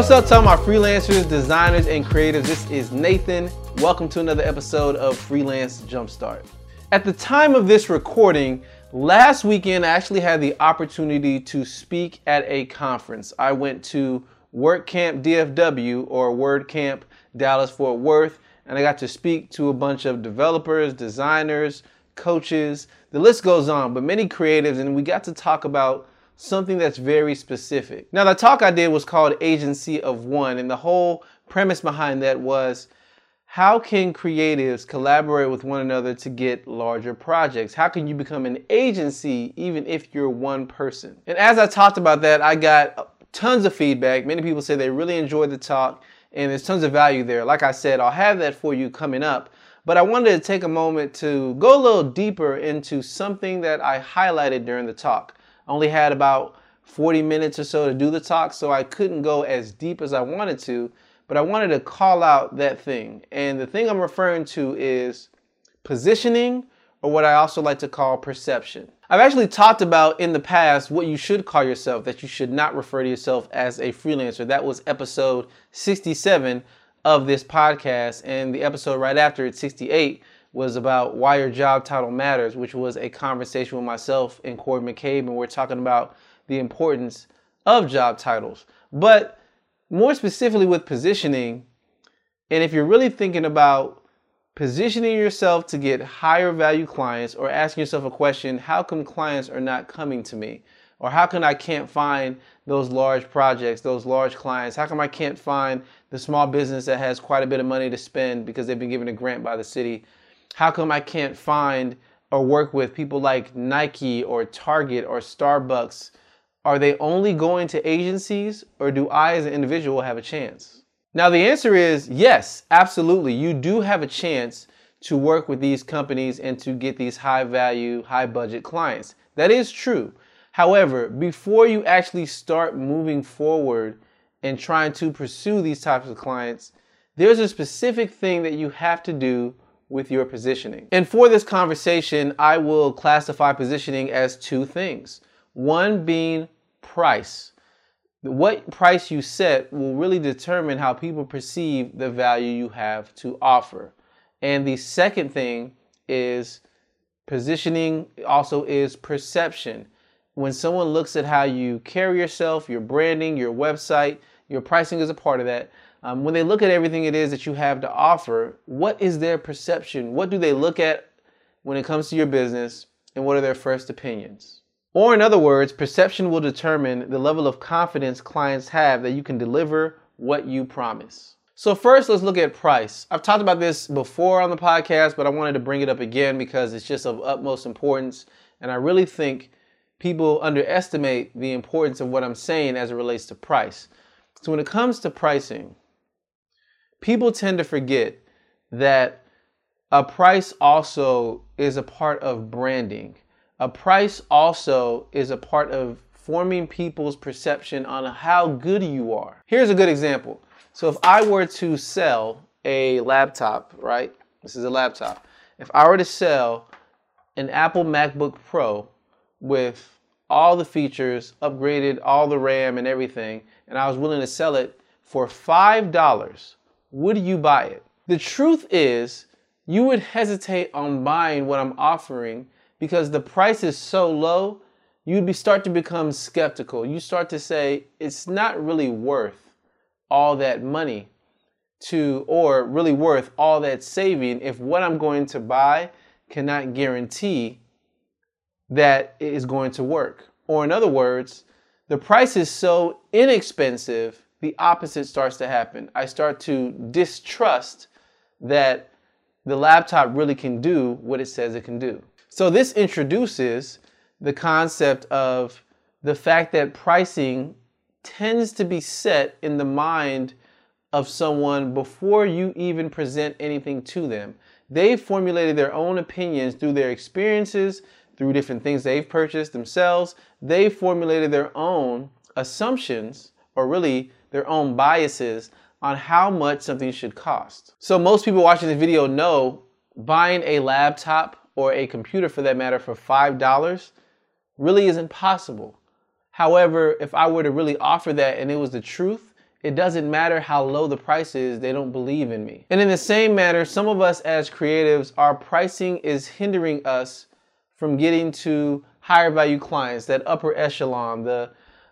What's up to all my freelancers, designers, and creatives? This is Nathan. Welcome to another episode of Freelance Jumpstart. At the time of this recording, last weekend I actually had the opportunity to speak at a conference. I went to WordCamp DFW or WordCamp Dallas Fort Worth, and I got to speak to a bunch of developers, designers, coaches, the list goes on, but many creatives, and we got to talk about something that's very specific. Now, the talk I did was called Agency of One, and the whole premise behind that was how can creatives collaborate with one another to get larger projects? How can you become an agency even if you're one person? And as I talked about that, I got tons of feedback. Many people say they really enjoyed the talk and there's tons of value there. Like I said, I'll have that for you coming up. But I wanted to take a moment to go a little deeper into something that I highlighted during the talk. Only had about 40 minutes or so to do the talk, so I couldn't go as deep as I wanted to, but I wanted to call out that thing. And the thing I'm referring to is positioning, or what I also like to call perception. I've actually talked about in the past what you should call yourself, that you should not refer to yourself as a freelancer. That was episode 67 of this podcast, and the episode right after it, 68, was about why your job title matters, which was a conversation with myself and Corey McCabe, and we're talking about the importance of job titles. But more specifically with positioning, and if you're really thinking about positioning yourself to get higher value clients or asking yourself a question, how come clients are not coming to me? Or how come I can't find those large projects, those large clients? How come I can't find the small business that has quite a bit of money to spend because they've been given a grant by the city how come I can't find or work with people like Nike or Target or Starbucks? Are they only going to agencies or do I as an individual have a chance? Now, the answer is yes, absolutely. You do have a chance to work with these companies and to get these high value, high budget clients. That is true. However, before you actually start moving forward and trying to pursue these types of clients, there's a specific thing that you have to do with your positioning. And for this conversation, I will classify positioning as two things. One being price. What price you set will really determine how people perceive the value you have to offer. And the second thing is positioning also is perception. When someone looks at how you carry yourself, your branding, your website, your pricing is a part of that um, when they look at everything it is that you have to offer, what is their perception? What do they look at when it comes to your business, and what are their first opinions? Or, in other words, perception will determine the level of confidence clients have that you can deliver what you promise. So, first, let's look at price. I've talked about this before on the podcast, but I wanted to bring it up again because it's just of utmost importance. And I really think people underestimate the importance of what I'm saying as it relates to price. So, when it comes to pricing, people tend to forget that a price also is a part of branding. A price also is a part of forming people's perception on how good you are. Here's a good example. So if I were to sell a laptop, right? This is a laptop. If I were to sell an Apple MacBook Pro with all the features, upgraded all the RAM and everything, and I was willing to sell it for $5, would you buy it? The truth is, you would hesitate on buying what I'm offering because the price is so low, you'd be start to become skeptical. You start to say it's not really worth all that money to or really worth all that saving if what I'm going to buy cannot guarantee that it is going to work. Or in other words, the price is so inexpensive the opposite starts to happen. I start to distrust that the laptop really can do what it says it can do. So this introduces the concept of the fact that pricing tends to be set in the mind of someone before you even present anything to them. They've formulated their own opinions through their experiences, through different things they've purchased themselves. They've formulated their own assumptions, or really their own biases on how much something should cost. So most people watching this video know buying a laptop or a computer for that matter for $5 really isn't possible. However, if I were to really offer that and it was the truth It doesn't matter how low the price is, they don't believe in me. And in the same manner, some of us as creatives, our pricing is hindering us from getting to higher value clients, that upper echelon, the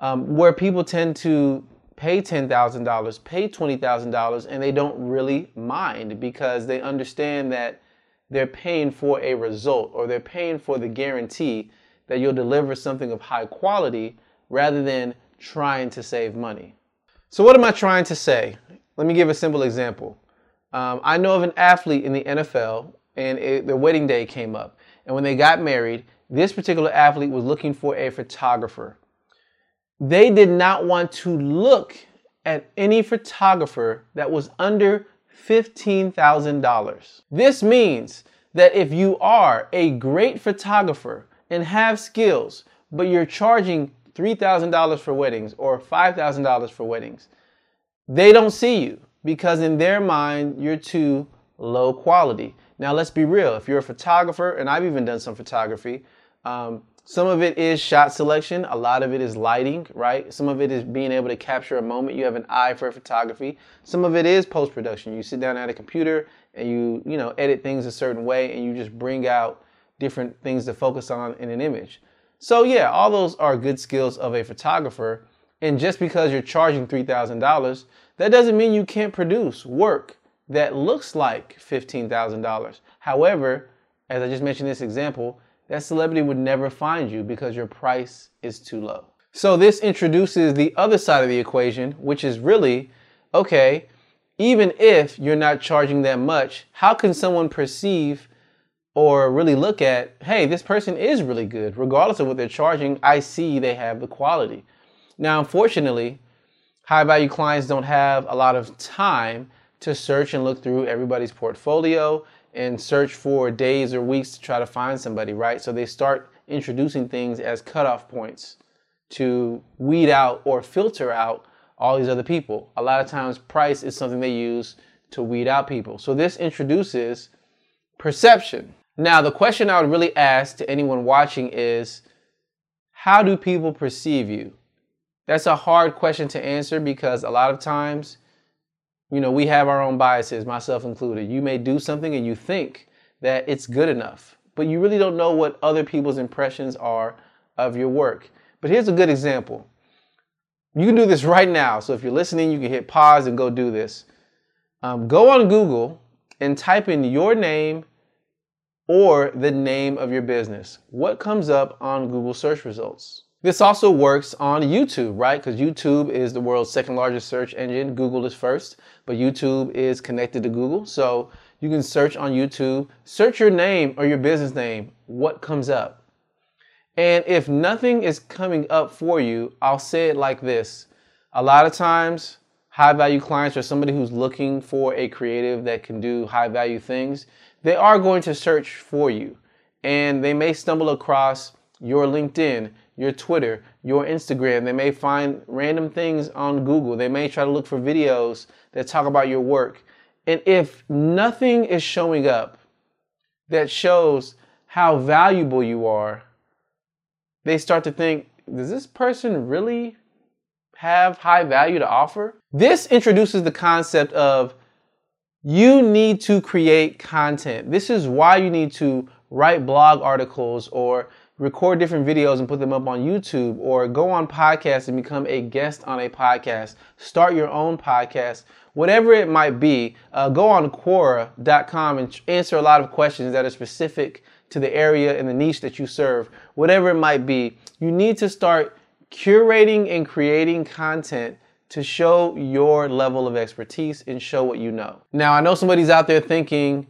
um, where people tend to pay $10,000, pay $20,000, and they don't really mind because they understand that they're paying for a result or they're paying for the guarantee that you'll deliver something of high quality rather than trying to save money. So, what am I trying to say? Let me give a simple example. Um, I know of an athlete in the NFL, and it, their wedding day came up. And when they got married, this particular athlete was looking for a photographer. They did not want to look at any photographer that was under $15,000. This means that if you are a great photographer and have skills, but you're charging $3,000 for weddings or $5,000 for weddings, they don't see you because in their mind, you're too low quality. Now, let's be real. If you're a photographer, and I've even done some photography, um, some of it is shot selection. A lot of it is lighting, right? Some of it is being able to capture a moment. You have an eye for photography. Some of it is post production. You sit down at a computer and you, you know, edit things a certain way and you just bring out different things to focus on in an image. So yeah, all those are good skills of a photographer. And just because you're charging $3,000, that doesn't mean you can't produce work that looks like $15,000. However, as I just mentioned this example, that celebrity would never find you because your price is too low. So this introduces the other side of the equation, which is really, okay, even if you're not charging that much, how can someone perceive or really look at, hey, this person is really good, regardless of what they're charging, I see they have the quality. Now, unfortunately, high value clients don't have a lot of time to search and look through everybody's portfolio and search for days or weeks to try to find somebody, right? So they start introducing things as cutoff points to weed out or filter out all these other people. A lot of times, price is something they use to weed out people. So this introduces perception. Now, the question I would really ask to anyone watching is how do people perceive you? That's a hard question to answer because a lot of times you know, we have our own biases, myself included. You may do something and you think that it's good enough, but you really don't know what other people's impressions are of your work. But here's a good example. You can do this right now. So if you're listening, you can hit pause and go do this. Um, go on Google and type in your name or the name of your business. What comes up on Google search results? This also works on YouTube, right? Because YouTube is the world's second largest search engine. Google is first, but YouTube is connected to Google. So you can search on YouTube, search your name or your business name, what comes up. And if nothing is coming up for you, I'll say it like this. A lot of times, high value clients or somebody who's looking for a creative that can do high value things, they are going to search for you. And they may stumble across your LinkedIn, your Twitter, your Instagram. They may find random things on Google. They may try to look for videos that talk about your work. And if nothing is showing up that shows how valuable you are, they start to think, does this person really have high value to offer? This introduces the concept of you need to create content. This is why you need to write blog articles or record different videos and put them up on YouTube or go on podcasts and become a guest on a podcast. Start your own podcast, whatever it might be. Uh, go on Quora.com and answer a lot of questions that are specific to the area and the niche that you serve. Whatever it might be, you need to start curating and creating content to show your level of expertise and show what you know. Now, I know somebody's out there thinking,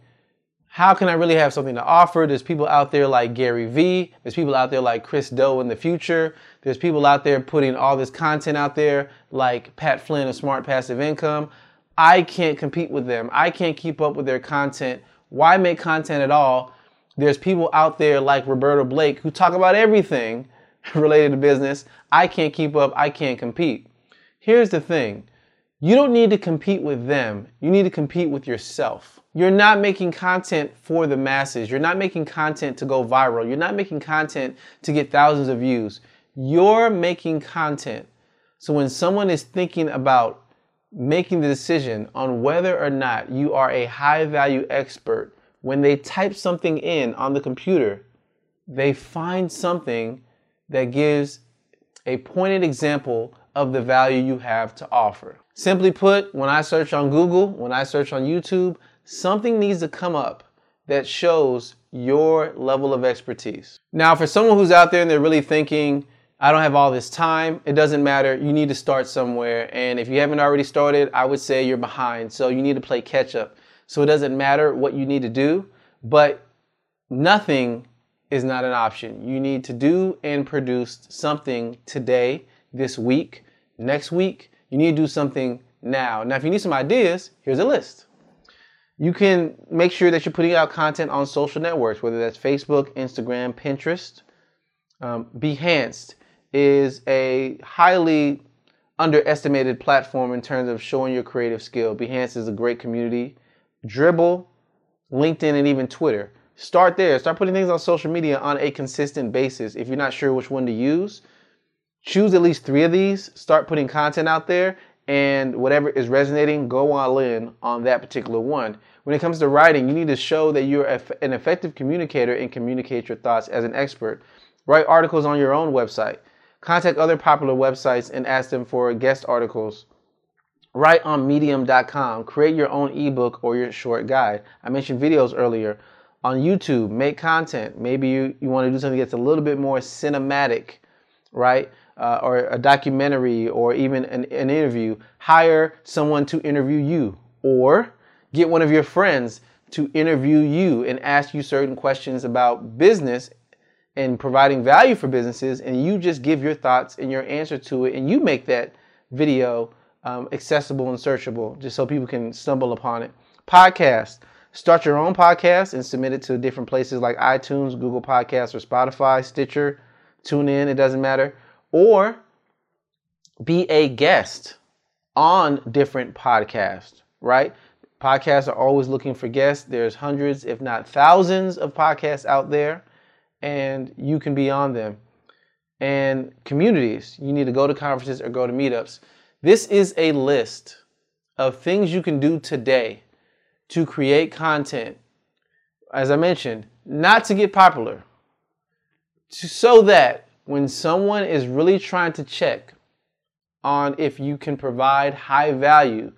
how can I really have something to offer? There's people out there like Gary Vee. There's people out there like Chris Do in The Futur. There's people out there putting all this content out there like Pat Flynn of Smart Passive Income. I can't compete with them. I can't keep up with their content. Why make content at all? There's people out there like Roberto Blake who talk about everything related to business. I can't keep up. I can't compete. Here's the thing you don't need to compete with them, you need to compete with yourself. You're not making content for the masses. You're not making content to go viral. You're not making content to get thousands of views. You're making content. So when someone is thinking about making the decision on whether or not you are a high value expert, when they type something in on the computer, they find something that gives a pointed example of the value you have to offer. Simply put, when I search on Google, when I search on YouTube, something needs to come up that shows your level of expertise. Now, for someone who's out there and they're really thinking, I don't have all this time, it doesn't matter. You need to start somewhere. And if you haven't already started, I would say you're behind. So you need to play catch up. So it doesn't matter what you need to do, but nothing is not an option. You need to do and produce something today, this week, next week. You need to do something now. Now, if you need some ideas, here's a list. You can make sure that you're putting out content on social networks, whether that's Facebook, Instagram, Pinterest. Um, Behance is a highly underestimated platform in terms of showing your creative skill. Behance is a great community. Dribbble, LinkedIn, and even Twitter. Start there. Start putting things on social media on a consistent basis. If you're not sure which one to use, choose at least three of these. Start putting content out there, and whatever is resonating, go all in on that particular one. When it comes to writing, you need to show that you're an effective communicator and communicate your thoughts as an expert. Write articles on your own website. Contact other popular websites and ask them for guest articles. Write on medium.com. Create your own ebook or your short guide. I mentioned videos earlier. On YouTube, make content. Maybe you, you want to do something that's a little bit more cinematic, right? Uh, or a documentary or even an, an interview. Hire someone to interview you. Or get one of your friends to interview you and ask you certain questions about business and providing value for businesses, and you just give your thoughts and your answer to it, and you make that video um, accessible and searchable just so people can stumble upon it. Podcast. Start your own podcast and submit it to different places like iTunes, Google Podcasts, or Spotify, Stitcher, TuneIn, it doesn't matter. Or be a guest on different podcasts, right? Podcasts are always looking for guests. There's hundreds, if not thousands, of podcasts out there and you can be on them. And communities, you need to go to conferences or go to meetups. This is a list of things you can do today to create content. As I mentioned, not to get popular, to, so that when someone is really trying to check on if you can provide high value,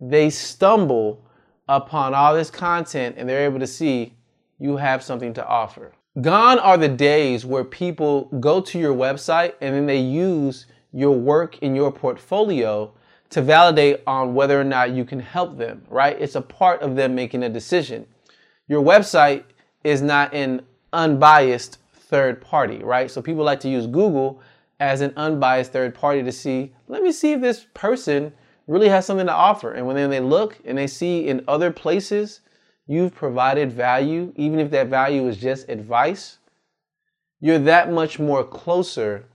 they stumble upon all this content and they're able to see you have something to offer. Gone are the days where people go to your website and then they use your work in your portfolio to validate on whether or not you can help them, right? It's a part of them making a decision. Your website is not an unbiased third party, right? So people like to use Google as an unbiased third party to see, let me see if this person really has something to offer. And when then they look and they see in other places you've provided value, even if that value is just advice, you're that much more closer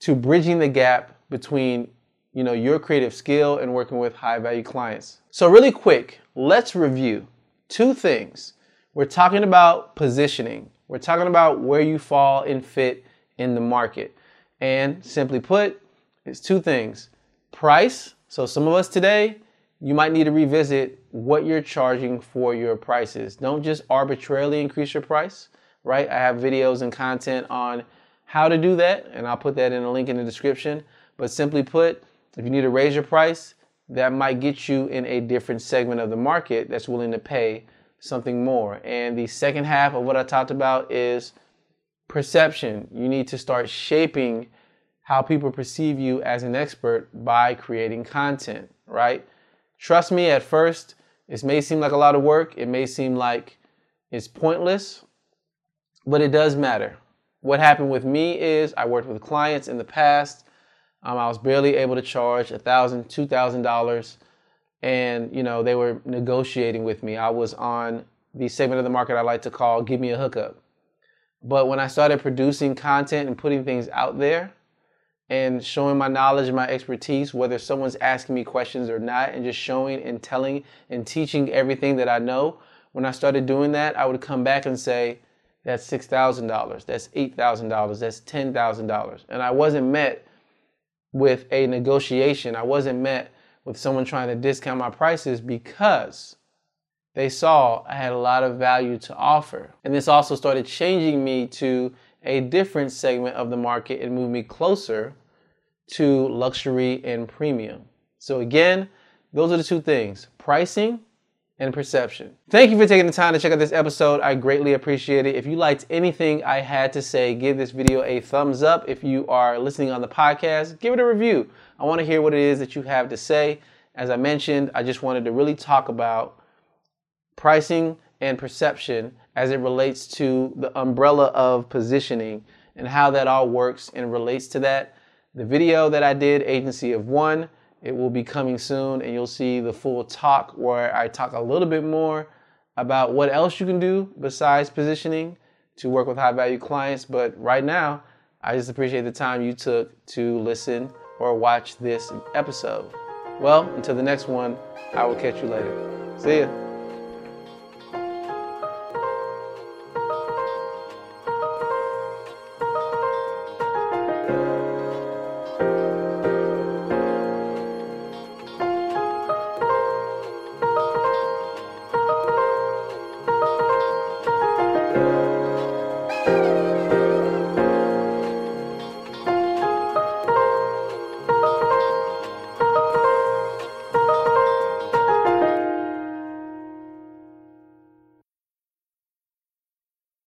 to bridging the gap between you know your creative skill and working with high value clients. So really quick, let's review two things. We're talking about positioning. We're talking about where you fall and fit in the market. And simply put, it's two things. Price. So some of us today, you might need to revisit what you're charging for your prices. Don't just arbitrarily increase your price, right? I have videos and content on how to do that, and I'll put that in a link in the description. But simply put, if you need to raise your price, that might get you in a different segment of the market that's willing to pay something more. And the second half of what I talked about is perception. You need to start shaping how people perceive you as an expert by creating content, right? Trust me, at first, it may seem like a lot of work. It may seem like it's pointless, but it does matter. What happened with me is I worked with clients in the past. Um, I was barely able to charge a thousand, two thousand dollars, and you know they were negotiating with me. I was on the segment of the market I like to call "Give Me a Hookup." But when I started producing content and putting things out there, and showing my knowledge and my expertise, whether someone's asking me questions or not, and just showing and telling and teaching everything that I know. When I started doing that, I would come back and say, that's $6,000, that's $8,000, that's $10,000. And I wasn't met with a negotiation. I wasn't met with someone trying to discount my prices because they saw I had a lot of value to offer. And this also started changing me to a different segment of the market and moved me closer to luxury and premium. So, again, those are the two things pricing and perception. Thank you for taking the time to check out this episode. I greatly appreciate it. If you liked anything I had to say, give this video a thumbs up. If you are listening on the podcast, give it a review. I want to hear what it is that you have to say. As I mentioned, I just wanted to really talk about pricing and perception as it relates to the umbrella of positioning and how that all works and relates to that. The video that I did, Agency of One, it will be coming soon, and you'll see the full talk where I talk a little bit more about what else you can do besides positioning to work with high value clients. But right now, I just appreciate the time you took to listen or watch this episode. Well, until the next one, I will catch you later. See ya.